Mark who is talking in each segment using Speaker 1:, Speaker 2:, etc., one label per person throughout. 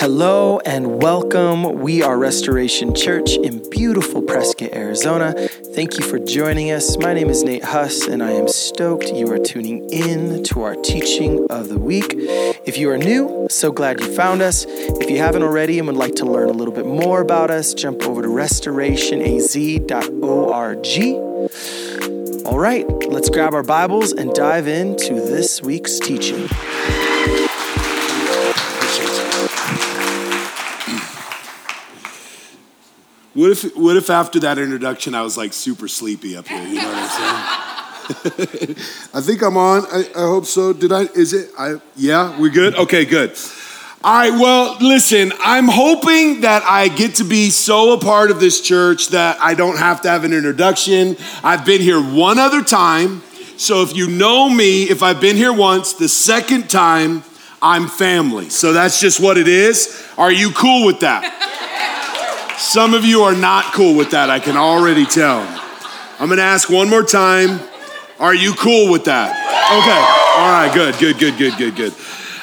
Speaker 1: Hello and welcome. We are Restoration Church in beautiful Prescott, Arizona. Thank you for joining us. My name is Nate Huss, and I am stoked you are tuning in to our teaching of the week. If you are new, so glad you found us. If you haven't already and would like to learn a little bit more about us, jump over to restorationaz.org. All right, let's grab our Bibles and dive into this week's teaching.
Speaker 2: What if, what if after that introduction I was like super sleepy up here? You know what I'm saying? I think I'm on. I, I hope so. Did I? Is it? I, yeah, we good? Okay, good. All right, well, listen, I'm hoping that I get to be so a part of this church that I don't have to have an introduction. I've been here one other time. So if you know me, if I've been here once, the second time, I'm family. So that's just what it is. Are you cool with that? Some of you are not cool with that, I can already tell. I'm gonna ask one more time. Are you cool with that? Okay, all right, good, good, good, good, good, good.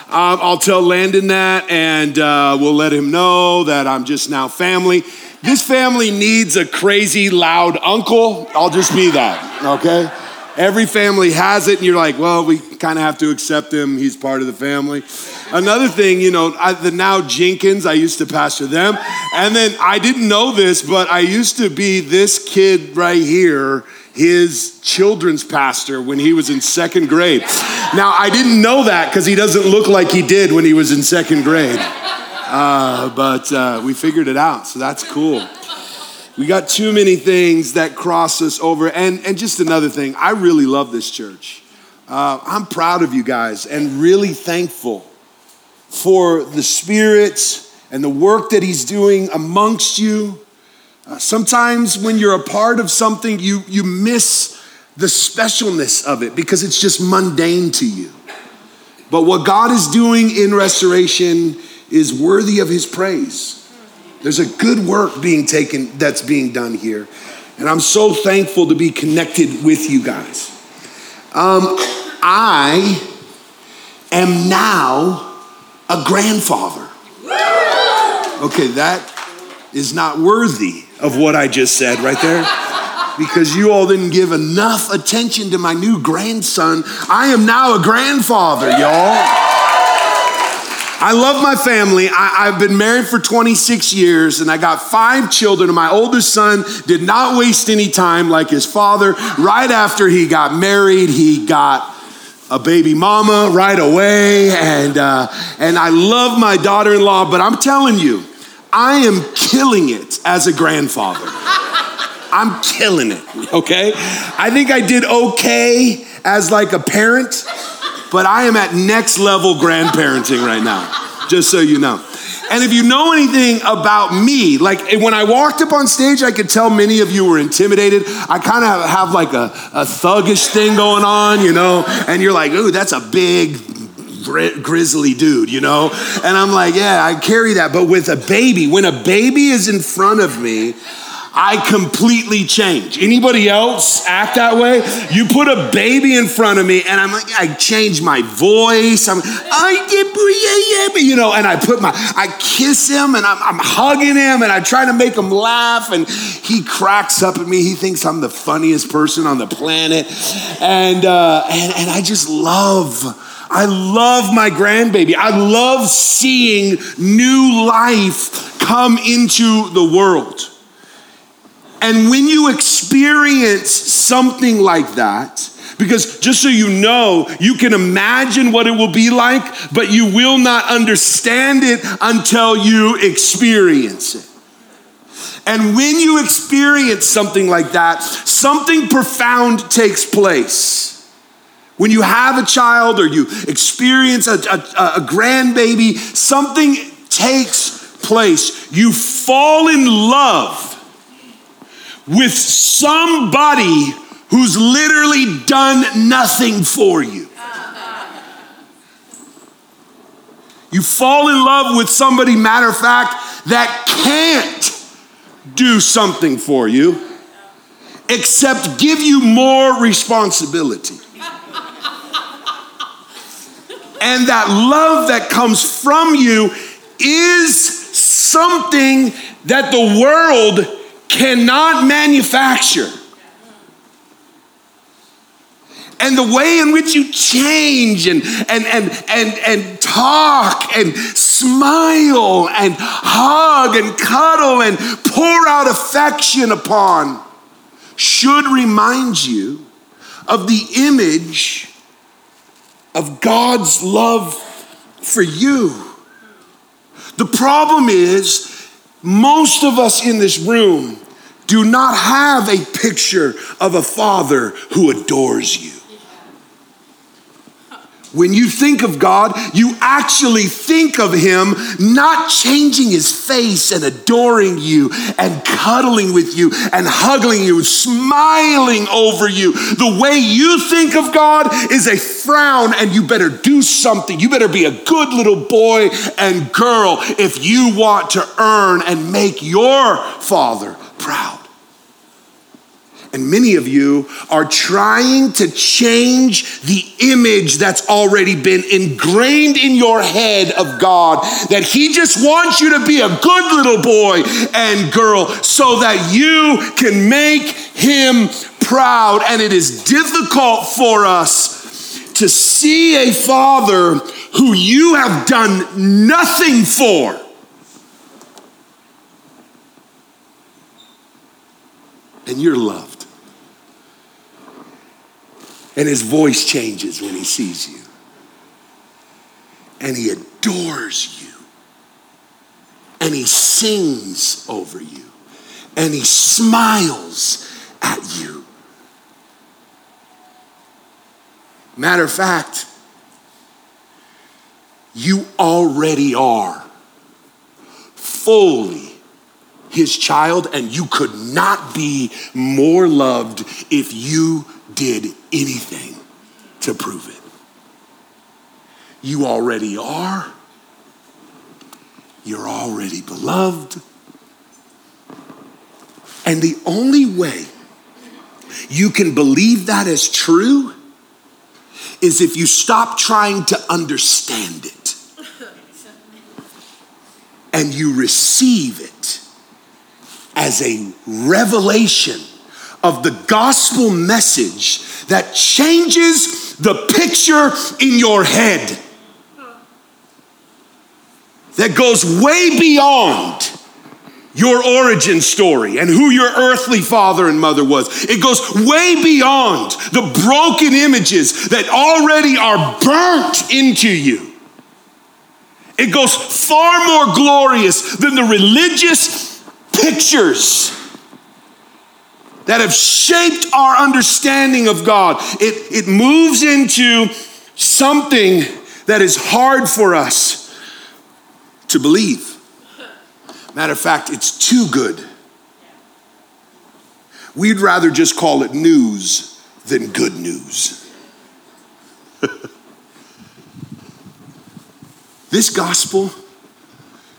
Speaker 2: Um, I'll tell Landon that, and uh, we'll let him know that I'm just now family. This family needs a crazy, loud uncle. I'll just be that, okay? Every family has it, and you're like, well, we kind of have to accept him. He's part of the family. Another thing, you know, I, the now Jenkins, I used to pastor them. And then I didn't know this, but I used to be this kid right here, his children's pastor when he was in second grade. Now, I didn't know that because he doesn't look like he did when he was in second grade. Uh, but uh, we figured it out, so that's cool. We got too many things that cross us over. And, and just another thing, I really love this church. Uh, I'm proud of you guys and really thankful for the Spirit and the work that He's doing amongst you. Uh, sometimes when you're a part of something, you, you miss the specialness of it because it's just mundane to you. But what God is doing in restoration is worthy of His praise. There's a good work being taken that's being done here. And I'm so thankful to be connected with you guys. Um, I am now a grandfather. Okay, that is not worthy of what I just said right there. Because you all didn't give enough attention to my new grandson. I am now a grandfather, y'all. I love my family. I, have been married for 26 years and I got five children. And my oldest son did not waste any time like his father. Right after he got married, he got a baby mama right away. And, uh, and I love my daughter in law, but I'm telling you, I am killing it as a grandfather. I'm killing it, okay? I think I did okay as like a parent but I am at next level grandparenting right now, just so you know. And if you know anything about me, like eh, when I walked up on stage, I could tell many of you were intimidated. I kind of have like a, a thuggish thing going on, you know, and you're like, ooh, that's a big, grizzly dude, you know? And I'm like, yeah, I carry that. But with a baby, when a baby is in front of me, I completely change. Anybody else act that way? You put a baby in front of me, and I'm like, I change my voice. I'm, I you know, and I put my, I kiss him, and I'm, I'm hugging him, and I try to make him laugh, and he cracks up at me. He thinks I'm the funniest person on the planet, and uh, and and I just love. I love my grandbaby. I love seeing new life come into the world. And when you experience something like that, because just so you know, you can imagine what it will be like, but you will not understand it until you experience it. And when you experience something like that, something profound takes place. When you have a child or you experience a, a, a grandbaby, something takes place. You fall in love with somebody who's literally done nothing for you. You fall in love with somebody, matter of fact, that can't do something for you except give you more responsibility. and that love that comes from you is something that the world cannot manufacture. And the way in which you change and, and, and, and, and talk and smile and hug and cuddle and pour out affection upon should remind you of the image of God's love for you. The problem is, most of us in this room do not have a picture of a father who adores you. When you think of God, you actually think of Him not changing His face and adoring you and cuddling with you and hugging you, and smiling over you. The way you think of God is a frown, and you better do something. You better be a good little boy and girl if you want to earn and make your Father proud. And many of you are trying to change the image that's already been ingrained in your head of God, that He just wants you to be a good little boy and girl so that you can make Him proud. And it is difficult for us to see a Father who you have done nothing for. And you're loved and his voice changes when he sees you. And he adores you. And he sings over you. And he smiles at you. Matter of fact, you already are fully his child, and you could not be more loved if you did anything to prove it. You already are. You're already beloved. And the only way you can believe that is true is if you stop trying to understand it and you receive it as a revelation of the gospel message that changes the picture in your head, that goes way beyond your origin story and who your earthly father and mother was. It goes way beyond the broken images that already are burnt into you. It goes far more glorious than the religious pictures that have shaped our understanding of God. It, it moves into something that is hard for us to believe. Matter of fact, it's too good. We'd rather just call it news than good news. this gospel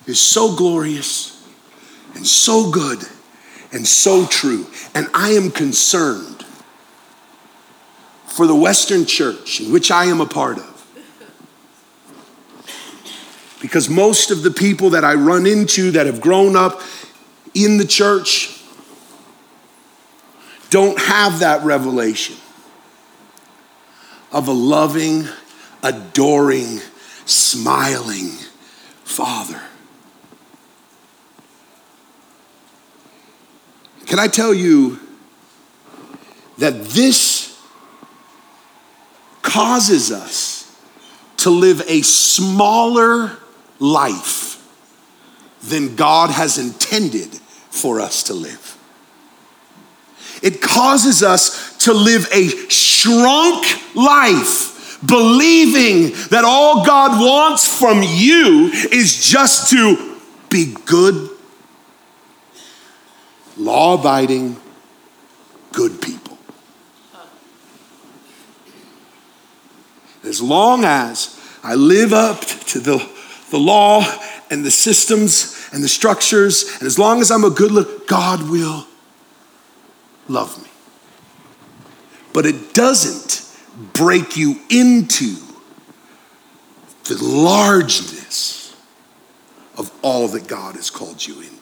Speaker 2: is so glorious and so good and so true. And I am concerned for the Western church, in which I am a part of. Because most of the people that I run into that have grown up in the church don't have that revelation of a loving, adoring, smiling Father. Can I tell you that this causes us to live a smaller life than God has intended for us to live? It causes us to live a shrunk life, believing that all God wants from you is just to be good law abiding, good people. As long as I live up to the, the law and the systems and the structures, and as long as I'm a good look, God will love me. But it doesn't break you into the largeness of all that God has called you into.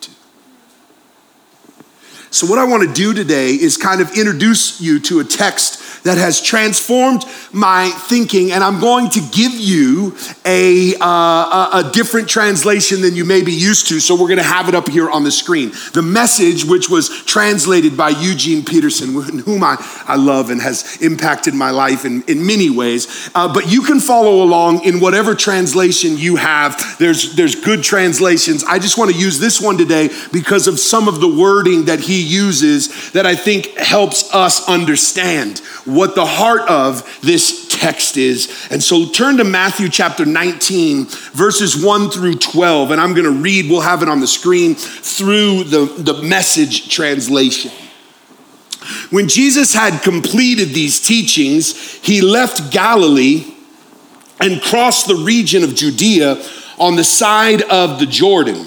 Speaker 2: So, what I want to do today is kind of introduce you to a text that has transformed my thinking, and I'm going to give you a, uh, a different translation than you may be used to. So we're going to have it up here on the screen. The message, which was translated by Eugene Peterson, whom I, I love and has impacted my life in, in many ways. Uh, but you can follow along in whatever translation you have. There's, there's good translations. I just want to use this one today because of some of the wording that he uses that I think helps us understand what the heart of this text is. And so turn to Matthew chapter 19, verses 1 through 12. And I'm going to read, we'll have it on the screen through the, the message translation. When Jesus had completed these teachings, he left Galilee and crossed the region of Judea on the side of the Jordan.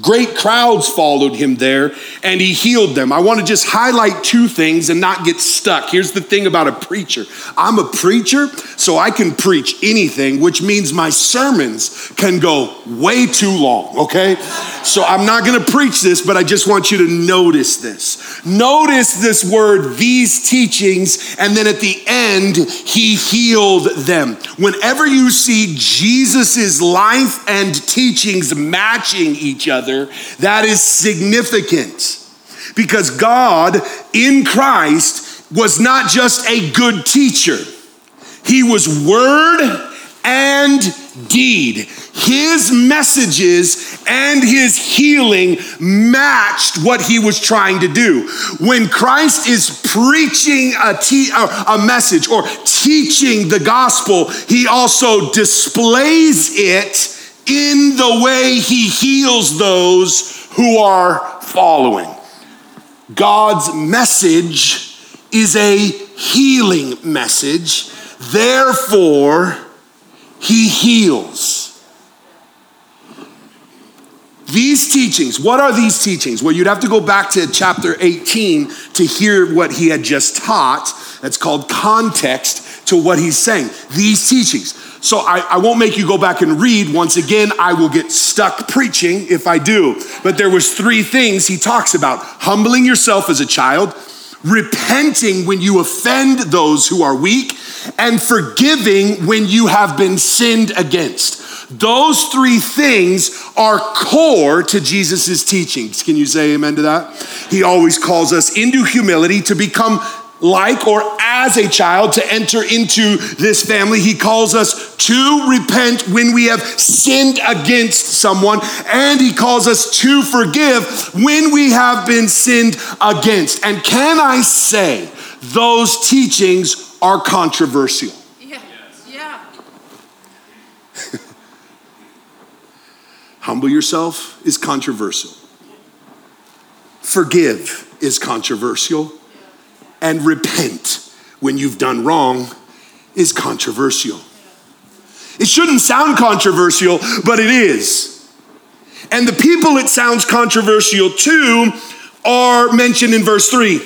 Speaker 2: Great crowds followed him there and he healed them. I want to just highlight two things and not get stuck. Here's the thing about a preacher I'm a preacher, so I can preach anything, which means my sermons can go way too long, okay? So I'm not going to preach this, but I just want you to notice this. Notice this word, these teachings, and then at the end, he healed them. Whenever you see Jesus's life and teachings matching each other, other, that is significant. Because God in Christ was not just a good teacher, He was word and deed. His messages and his healing matched what he was trying to do. When Christ is preaching a, te- a message or teaching the gospel, he also displays it in the way he heals those who are following. God's message is a healing message, therefore, he heals. These teachings, what are these teachings? Well, you'd have to go back to chapter 18 to hear what he had just taught. That's called context to what he's saying. These teachings. So I, I, won't make you go back and read. Once again, I will get stuck preaching if I do. But there was three things he talks about. Humbling yourself as a child, repenting when you offend those who are weak, and forgiving when you have been sinned against. Those three things are core to Jesus' teachings. Can you say amen to that? He always calls us into humility to become like or as a child to enter into this family. He calls us to repent when we have sinned against someone, and He calls us to forgive when we have been sinned against. And can I say, those teachings are controversial? Yeah. Yeah. Humble yourself is controversial. Forgive is controversial and repent when you've done wrong is controversial. It shouldn't sound controversial, but it is. And the people it sounds controversial to are mentioned in verse 3.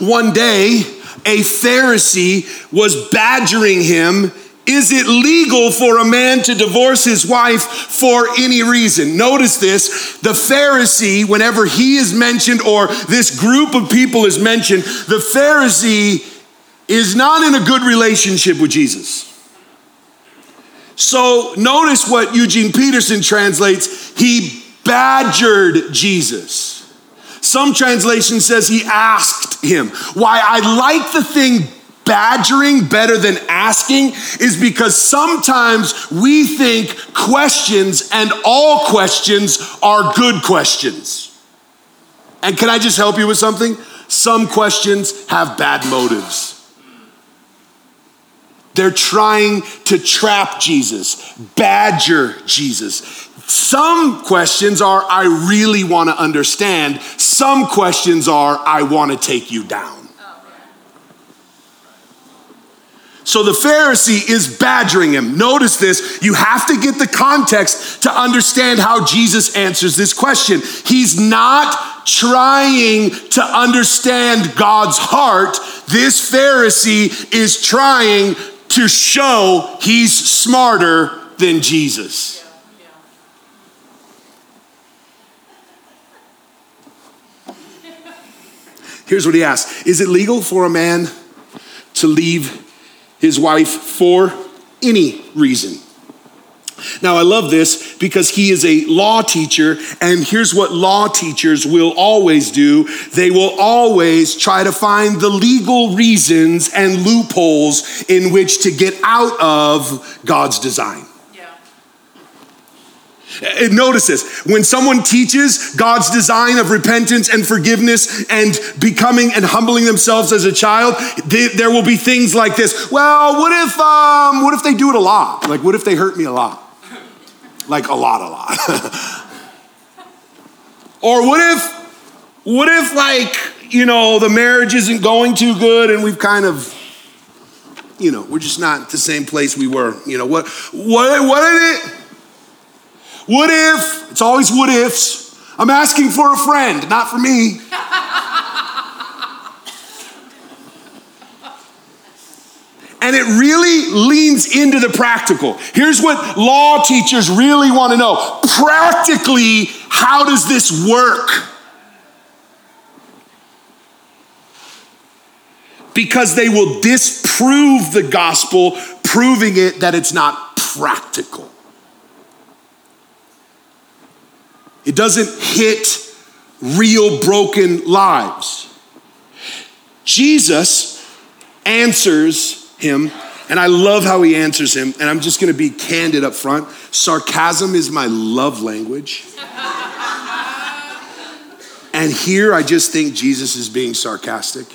Speaker 2: One day, a Pharisee was badgering him is it legal for a man to divorce his wife for any reason? Notice this the Pharisee, whenever he is mentioned or this group of people is mentioned, the Pharisee is not in a good relationship with Jesus. So notice what Eugene Peterson translates he badgered Jesus. Some translation says he asked him. Why I like the thing badgering better than asking is because sometimes we think questions and all questions are good questions. And can I just help you with something? Some questions have bad motives. They're trying to trap Jesus, badger Jesus. Some questions are, I really want to understand. Some questions are, I want to take you down. So the Pharisee is badgering him. Notice this. You have to get the context to understand how Jesus answers this question. He's not trying to understand God's heart. This Pharisee is trying to show he's smarter than Jesus. Here's what he asks Is it legal for a man to leave his wife for any reason? Now, I love this because he is a law teacher, and here's what law teachers will always do they will always try to find the legal reasons and loopholes in which to get out of God's design. And notice this when someone teaches God's design of repentance and forgiveness and becoming and humbling themselves as a child, they, there will be things like this. Well, what if um, what if they do it a lot? Like, what if they hurt me a lot? Like a lot, a lot. or what if, what if like you know the marriage isn't going too good and we've kind of you know we're just not the same place we were you know what what what is it what if? It's always what ifs. I'm asking for a friend, not for me. and it really leans into the practical. Here's what law teachers really want to know practically, how does this work? Because they will disprove the gospel, proving it that it's not practical. It doesn't hit real broken lives. Jesus answers him, and I love how he answers him, and I'm just gonna be candid up front. Sarcasm is my love language. and here I just think Jesus is being sarcastic,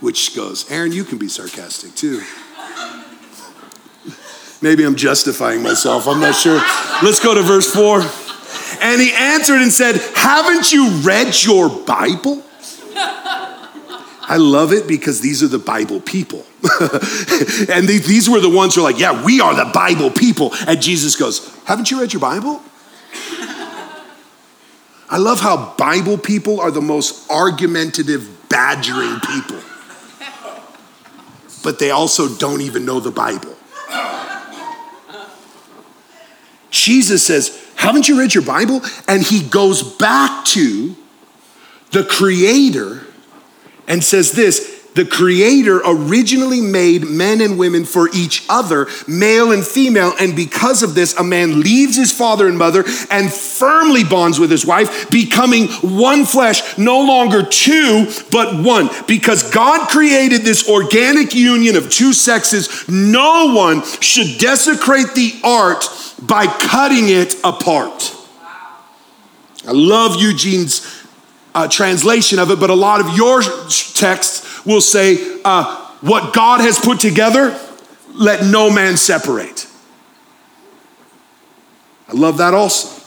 Speaker 2: which goes, Aaron, you can be sarcastic too. Maybe I'm justifying myself, I'm not sure. Let's go to verse 4. And he answered and said, Haven't you read your Bible? I love it because these are the Bible people. and they, these were the ones who are like, Yeah, we are the Bible people. And Jesus goes, Haven't you read your Bible? I love how Bible people are the most argumentative, badgering people. But they also don't even know the Bible. Jesus says, haven't you read your Bible? And he goes back to the Creator and says this the Creator originally made men and women for each other, male and female, and because of this, a man leaves his father and mother and firmly bonds with his wife, becoming one flesh, no longer two, but one. Because God created this organic union of two sexes, no one should desecrate the art by cutting it apart. I love Eugene's uh, translation of it, but a lot of your texts will say, uh, What God has put together, let no man separate. I love that also.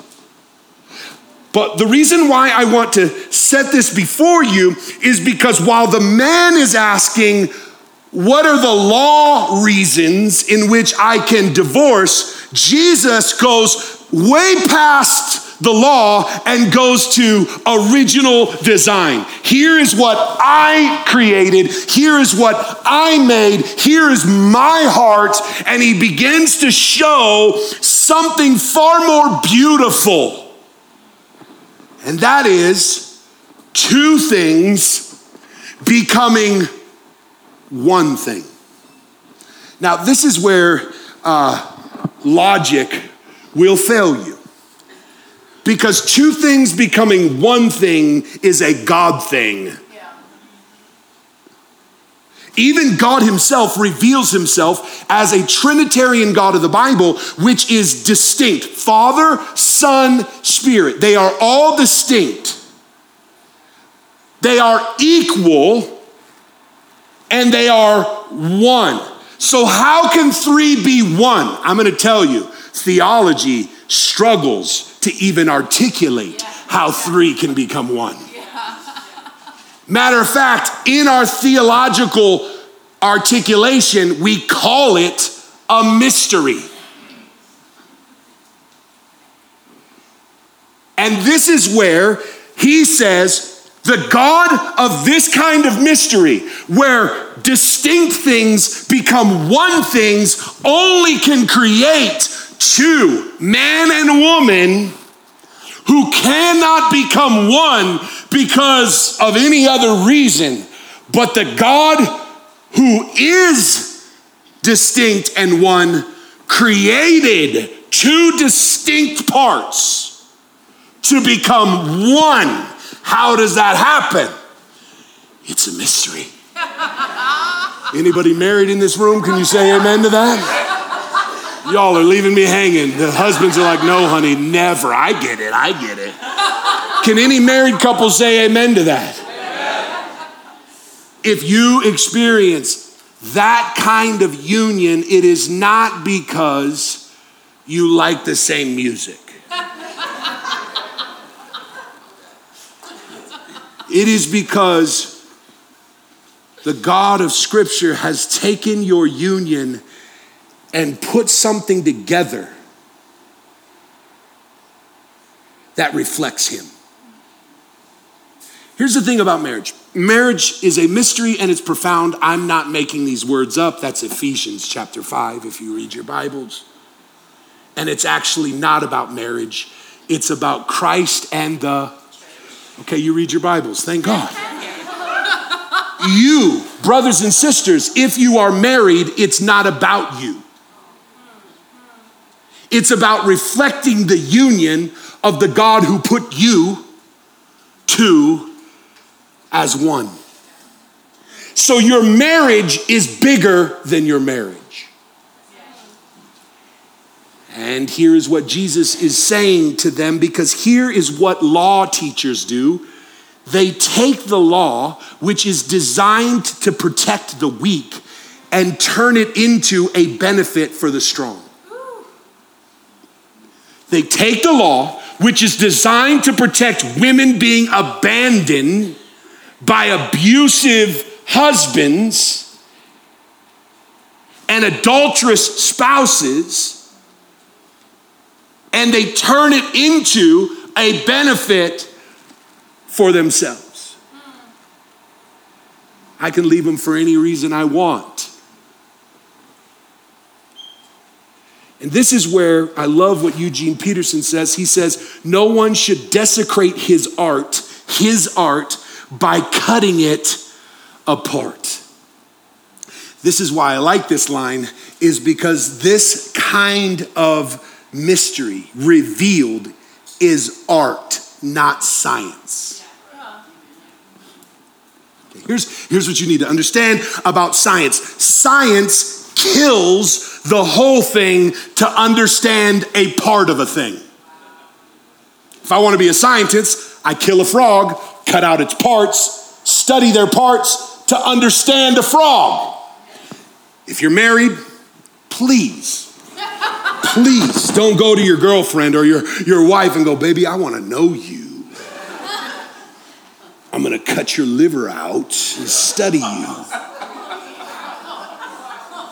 Speaker 2: But the reason why I want to set this before you is because while the man is asking, what are the law reasons in which I can divorce? Jesus goes way past the law and goes to original design. Here is what I created. Here is what I made. Here is my heart. And he begins to show something far more beautiful. And that is two things becoming one thing. Now, this is where uh, logic will fail you. Because two things becoming one thing is a God thing. Even God Himself reveals Himself as a Trinitarian God of the Bible, which is distinct Father, Son, Spirit. They are all distinct, they are equal and they are one. So, how can three be one? I'm going to tell you, theology struggles to even articulate how three can become one. Matter of fact, in our theological articulation, we call it a mystery. And this is where he says, the God of this kind of mystery, where distinct things become one things, only can create two, man and woman, who cannot become one because of any other reason, but the God who is distinct and one created two distinct parts to become one. How does that happen? It's a mystery. Anybody married in this room? Can you say amen to that? Y'all are leaving me hanging. The husbands are like, no, honey, never. I get it. I get it. Can any married couple say amen to that? If you experience that kind of union, it is not because you like the same music. it is because the God of Scripture has taken your union and put something together that reflects Him. Here's the thing about marriage marriage is a mystery and it's profound. I'm not making these words up. That's Ephesians chapter 5, if you read your Bibles. And it's actually not about marriage, it's about Christ and the. Okay, you read your Bibles. Thank God you, brothers and sisters, if you are married, it's not about you. It's about reflecting the union of the God who put you two as one. So your marriage is bigger than your marriage. And here is what Jesus is saying to them because here is what law teachers do they take the law, which is designed to protect the weak, and turn it into a benefit for the strong. They take the law, which is designed to protect women being abandoned by abusive husbands and adulterous spouses, and they turn it into a benefit for themselves. I can leave them for any reason I want. And this is where I love what Eugene Peterson says. He says, No one should desecrate his art, his art, by cutting it apart. This is why I like this line, is because this kind of mystery revealed is art, not science. Here's, here's what you need to understand about science science kills the whole thing to understand a part of a thing. If I want to be a scientist, I kill a frog, cut out its parts, study their parts to understand a frog. If you're married, please, please don't go to your girlfriend or your, your wife and go, baby, I want to know you. I'm going to cut your liver out and study you.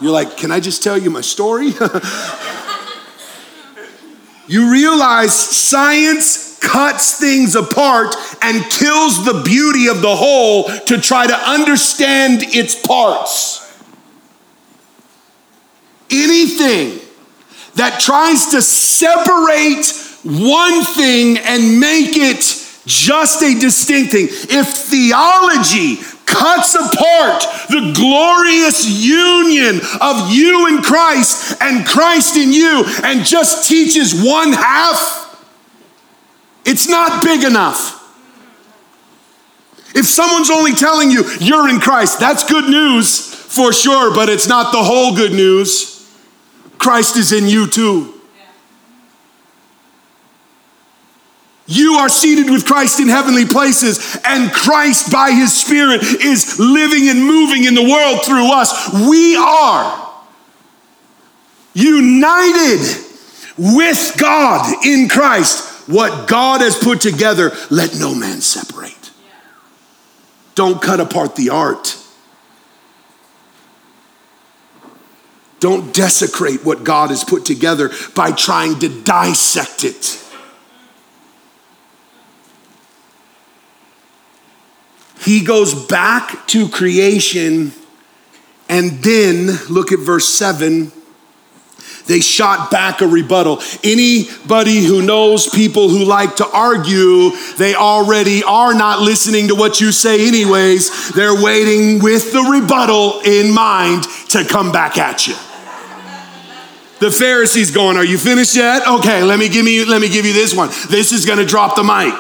Speaker 2: You're like, can I just tell you my story? you realize science cuts things apart and kills the beauty of the whole to try to understand its parts. Anything that tries to separate one thing and make it just a distinct thing. If theology cuts apart the glorious union of you and Christ and Christ in you and just teaches one half, it's not big enough. If someone's only telling you you're in Christ, that's good news for sure, but it's not the whole good news. Christ is in you too. You are seated with Christ in heavenly places, and Christ, by his Spirit, is living and moving in the world through us. We are united with God in Christ. What God has put together, let no man separate. Don't cut apart the art. Don't desecrate what God has put together by trying to dissect it. He goes back to creation and then look at verse 7. They shot back a rebuttal. Anybody who knows people who like to argue, they already are not listening to what you say, anyways. They're waiting with the rebuttal in mind to come back at you. The Pharisees going, Are you finished yet? Okay, let me give you, let me give you this one. This is gonna drop the mic.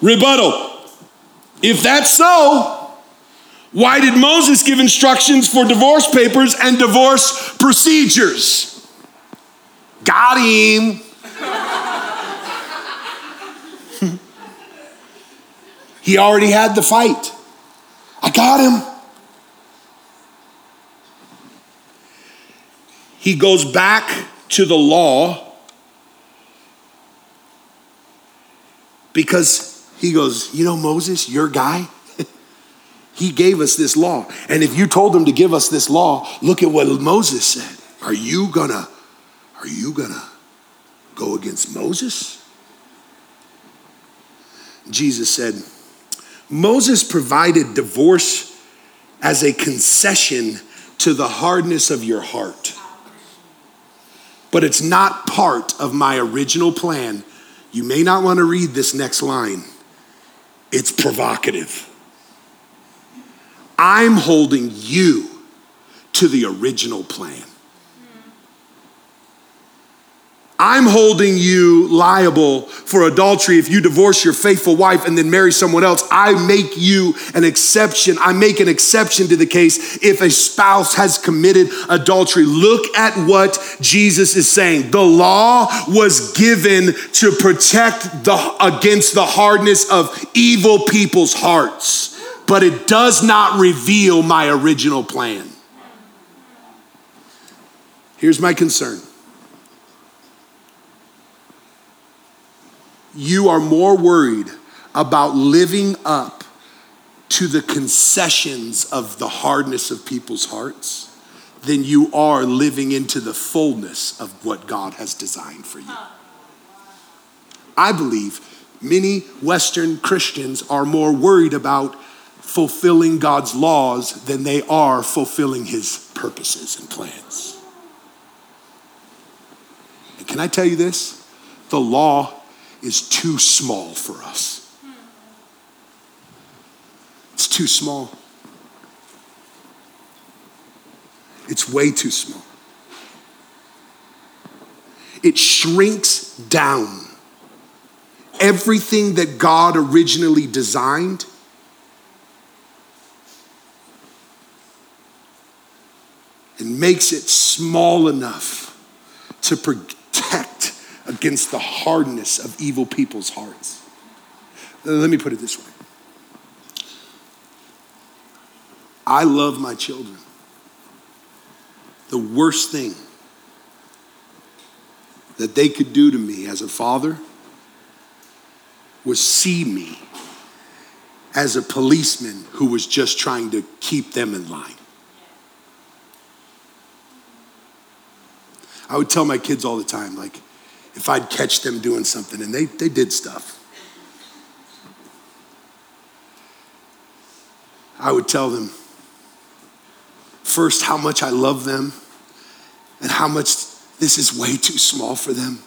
Speaker 2: Rebuttal. If that's so, why did Moses give instructions for divorce papers and divorce procedures? Got him. he already had the fight. I got him. He goes back to the law because he goes, You know, Moses, your guy, he gave us this law. And if you told him to give us this law, look at what Moses said. Are you gonna, are you gonna go against Moses? Jesus said, Moses provided divorce as a concession to the hardness of your heart. But it's not part of my original plan. You may not want to read this next line, it's provocative. I'm holding you to the original plan. I'm holding you liable for adultery if you divorce your faithful wife and then marry someone else. I make you an exception. I make an exception to the case if a spouse has committed adultery. Look at what Jesus is saying. The law was given to protect the against the hardness of evil people's hearts but it does not reveal my original plan. Here's my concern you are more worried about living up to the concessions of the hardness of people's hearts than you are living into the fullness of what God has designed for you. I believe many Western Christians are more worried about fulfilling God's laws than they are fulfilling his purposes and plans. And can I tell you this? The law is too small for us. It's too small. It's way too small. It shrinks down everything that God originally designed and makes it small enough to protect against the hardness of evil people's hearts. Let me put it this way I love my children. The worst thing that they could do to me as a father was see me as a policeman who was just trying to keep them in line. I would tell my kids all the time, like, if I'd catch them doing something, and they, they did stuff. I would tell them first how much I love them and how much this is way too small for them.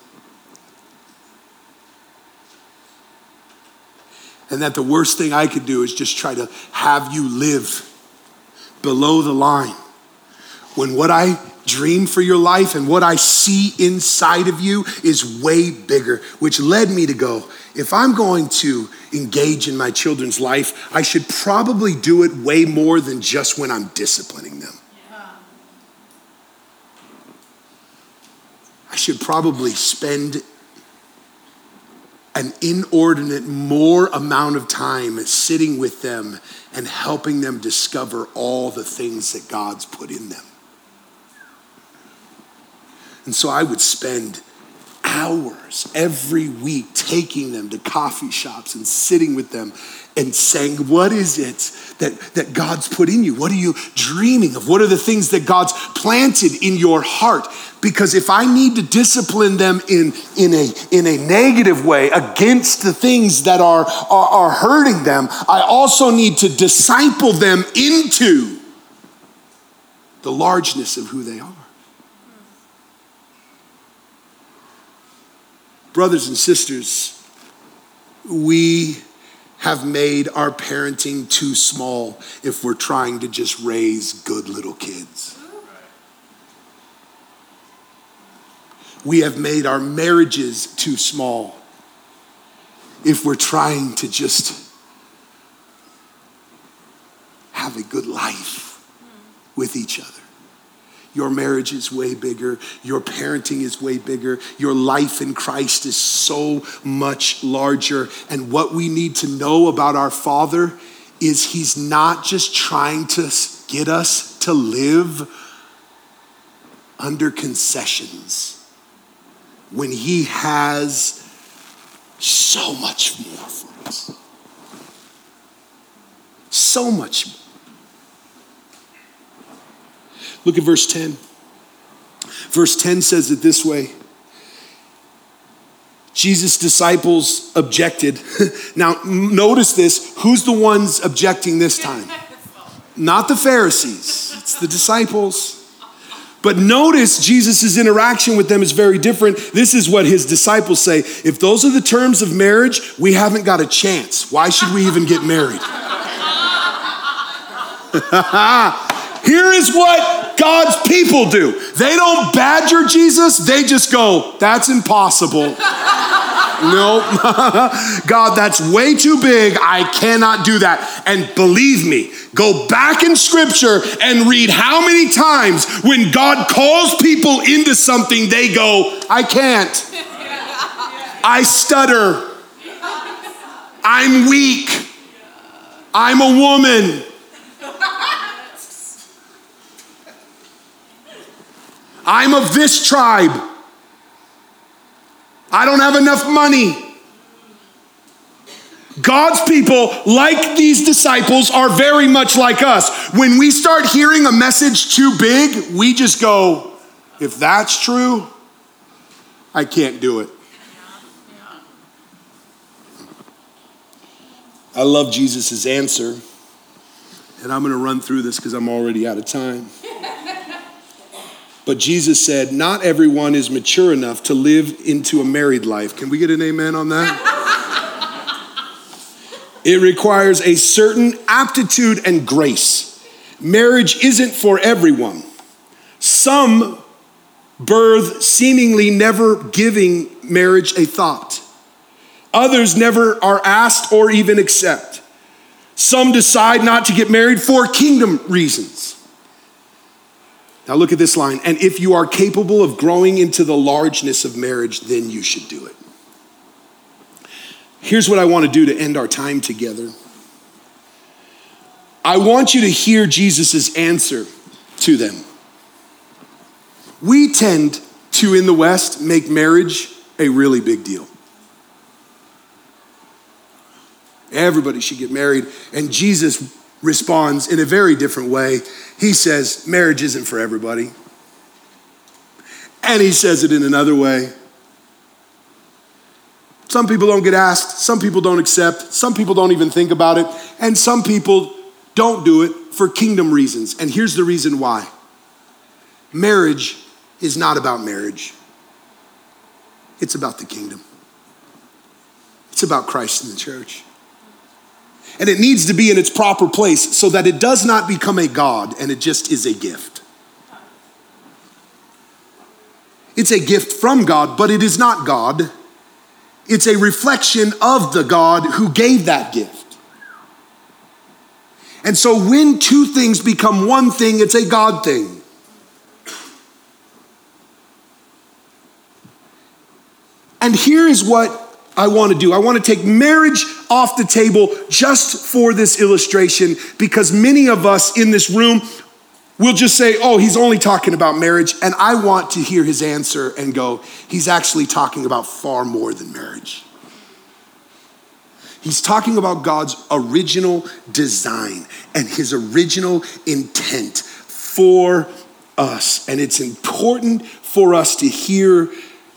Speaker 2: And that the worst thing I could do is just try to have you live below the line when what I dream for your life and what I see inside of you is way bigger, which led me to go, if I'm going to engage in my children's life, I should probably do it way more than just when I'm disciplining them. I should probably spend an inordinate more amount of time sitting with them and helping them discover all the things that God's put in them. And so I would spend hours every week taking them to coffee shops and sitting with them and saying, What is it that, that God's put in you? What are you dreaming of? What are the things that God's planted in your heart? Because if I need to discipline them in, in, a, in a negative way against the things that are, are, are hurting them, I also need to disciple them into the largeness of who they are. Brothers and sisters, we have made our parenting too small if we're trying to just raise good little kids. We have made our marriages too small if we're trying to just have a good life with each other. Your marriage is way bigger. Your parenting is way bigger. Your life in Christ is so much larger. And what we need to know about our Father is He's not just trying to get us to live under concessions when He has so much more for us. So much more. Look at verse 10. Verse 10 says it this way Jesus' disciples objected. now, notice this who's the ones objecting this time? Not the Pharisees, it's the disciples. But notice Jesus' interaction with them is very different. This is what his disciples say If those are the terms of marriage, we haven't got a chance. Why should we even get married? Here is what God's people do they don't badger Jesus, they just go, That's impossible. no, God, that's way too big. I cannot do that. And believe me, go back in scripture and read how many times when God calls people into something, they go, I can't. I stutter. I'm weak. I'm a woman. I'm of this tribe. I don't have enough money. God's people, like these disciples, are very much like us. When we start hearing a message too big, we just go, if that's true, I can't do it. I love Jesus' answer, and I'm going to run through this because I'm already out of time. But Jesus said, Not everyone is mature enough to live into a married life. Can we get an amen on that? it requires a certain aptitude and grace. Marriage isn't for everyone. Some birth seemingly never giving marriage a thought. Others never are asked or even accept. Some decide not to get married for kingdom reasons. Now look at this line. And if you are capable of growing into the largeness of marriage, then you should do it. Here's what I want to do to end our time together. I want you to hear Jesus' answer to them. We tend to, in the West, make marriage a really big deal. Everybody should get married. And Jesus responds in a very different way. He says, Marriage isn't for everybody. And he says it in another way. Some people don't get asked, some people don't accept, some people don't even think about it, and some people don't do it for kingdom reasons. And here's the reason why marriage is not about marriage, it's about the kingdom, it's about Christ and the church and it needs to be in its proper place so that it does not become a God and it just is a gift. It's a gift from God, but it is not God. It's a reflection of the God who gave that gift. And so when two things become one thing, it's a God thing. And here is what I want to do. I want to take marriage off the table just for this illustration because many of us in this room will just say, oh, he's only talking about marriage. And I want to hear his answer and go, he's actually talking about far more than marriage. He's talking about God's original design and his original intent for us. And it's important for us to hear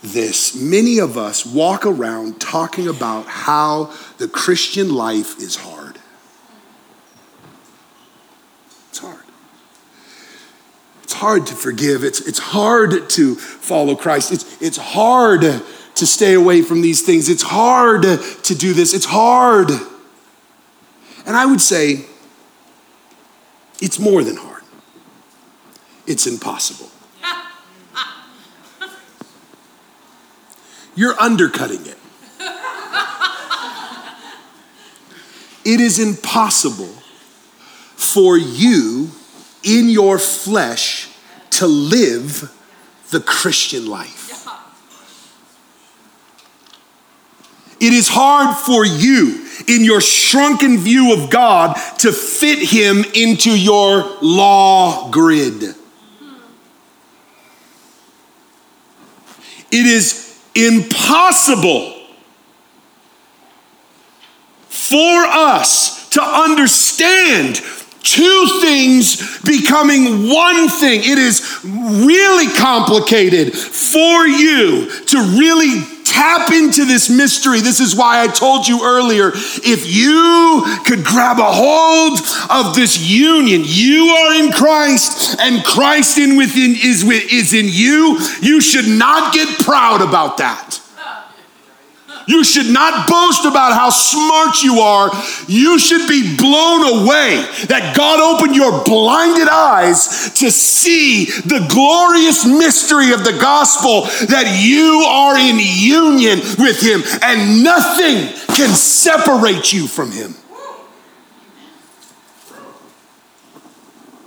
Speaker 2: this. Many of us walk around talking about how the Christian life is hard. It's hard. It's hard to forgive. It's, it's hard to follow Christ. It's, it's hard to stay away from these things. It's hard to do this. It's hard. And I would say it's more than hard, it's impossible. You're undercutting it. It is impossible for you in your flesh to live the Christian life. It is hard for you in your shrunken view of God to fit him into your law grid. It is impossible for us to understand two things becoming one thing. It is really complicated for you to really tap into this mystery. This is why I told you earlier if you could grab a hold of this union, you are in Christ and Christ in within is, is in you, you should not get proud about that. You should not boast about how smart you are. You should be blown away that God opened your blinded eyes to see the glorious mystery of the gospel that you are in union with Him and nothing can separate you from Him.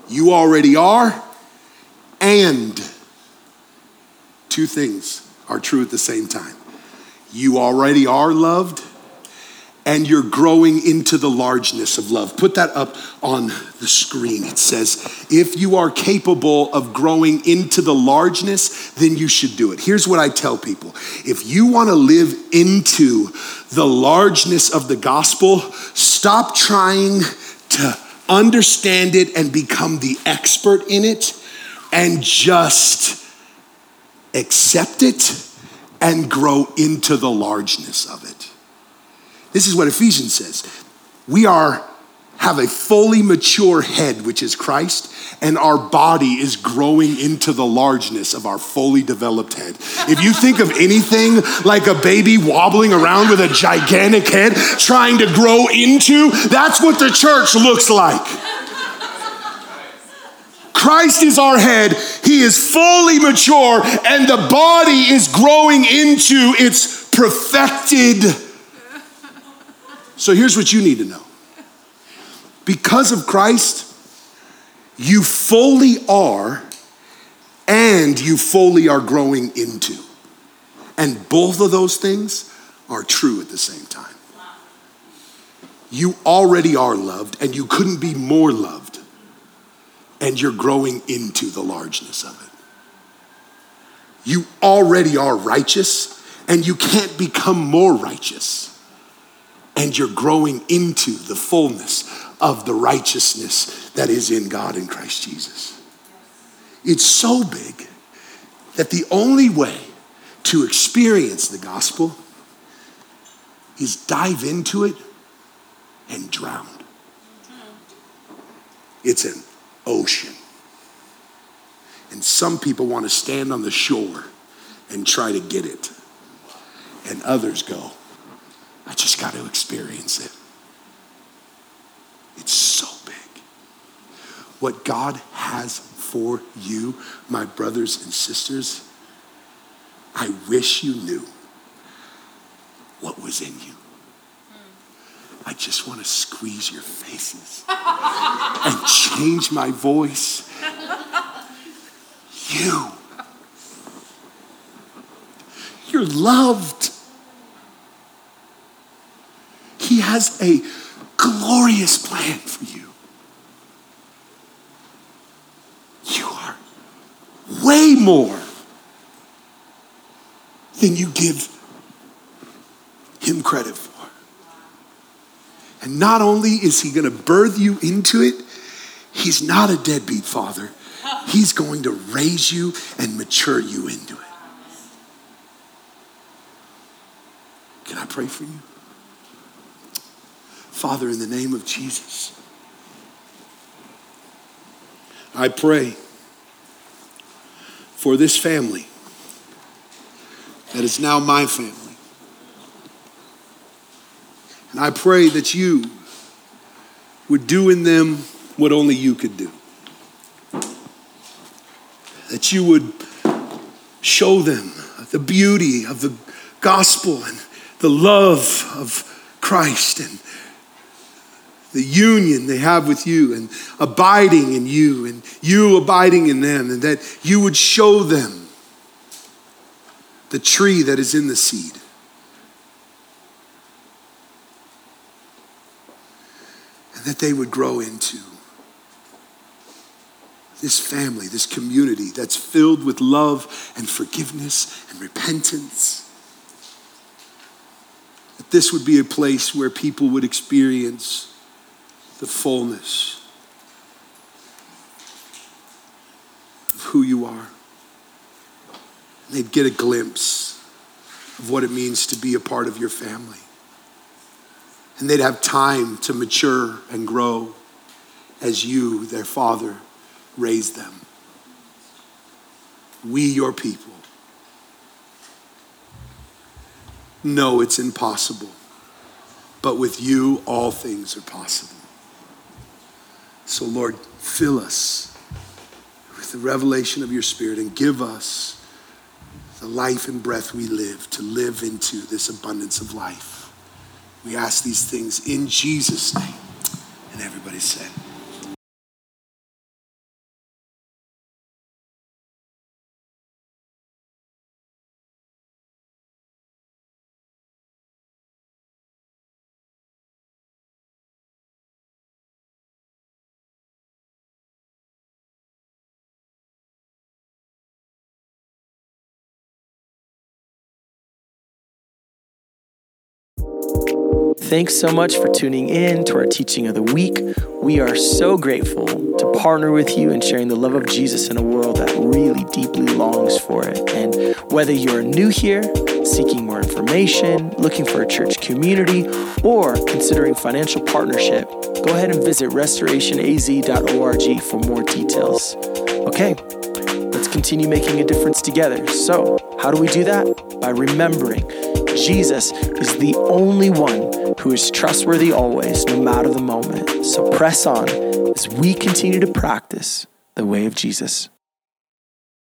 Speaker 2: You already are, and two things are true at the same time you already are loved and you're growing into the largeness of love. Put that up on the screen. It says, if you are capable of growing into the largeness, then you should do it. Here's what I tell people if you want to live into the largeness of the gospel, stop trying to understand it and become the expert in it and just accept it and grow into the largeness of it. This is what Ephesians says. We are have a fully mature head, which is Christ, and our body is growing into the largeness of our fully developed head. If you think of anything like a baby wobbling around with a gigantic head trying to grow into, that's what the church looks like. Christ is our head. He is fully mature, and the body is growing into its perfected. So here's what you need to know because of Christ, you fully are, and you fully are growing into. And both of those things are true at the same time. You already are loved, and you couldn't be more loved and you're growing into the largeness of it. You already are righteous, and you can't become more righteous. And you're growing into the fullness of the righteousness that is in God in Christ Jesus. It's so big that the only way to experience the gospel is dive into it and drown. It's an ocean. And some people want to stand on the shore and try to get it. And others go, I just got to experience it. It's so big. What God has for you, my brothers and sisters, I wish you knew what was in you. I just want to squeeze your faces and change my voice. You. You're loved. He has a glorious plan for you. You are way more than you give him credit for. And not only is he going to birth you into it, he's not a deadbeat father. He's going to raise you and mature you into it. Can I pray for you? Father, in the name of Jesus, I pray for this family that is now my family. And I pray that you would do in them what only you could do. That you would show them the beauty of the gospel and the love of Christ and the union they have with you and abiding in you and you abiding in them, and that you would show them the tree that is in the seed. That they would grow into this family, this community that's filled with love and forgiveness and repentance. That this would be a place where people would experience the fullness of who you are. They'd get a glimpse of what it means to be a part of your family. And they'd have time to mature and grow as you, their father, raised them. We, your people, know it's impossible, but with you, all things are possible. So, Lord, fill us with the revelation of your Spirit and give us the life and breath we live to live into this abundance of life. We ask these things in Jesus' name. And everybody said,
Speaker 1: Thanks so much for tuning in to our teaching of the week. We are so grateful to partner with you in sharing the love of Jesus in a world that really deeply longs for it. And whether you're new here, seeking more information, looking for a church community, or considering financial partnership, go ahead and visit restorationaz.org for more details. Okay, let's continue making a difference together. So, how do we do that? By remembering Jesus is the only one who is trustworthy always, no matter the moment. So press on as we continue to practice the way of Jesus.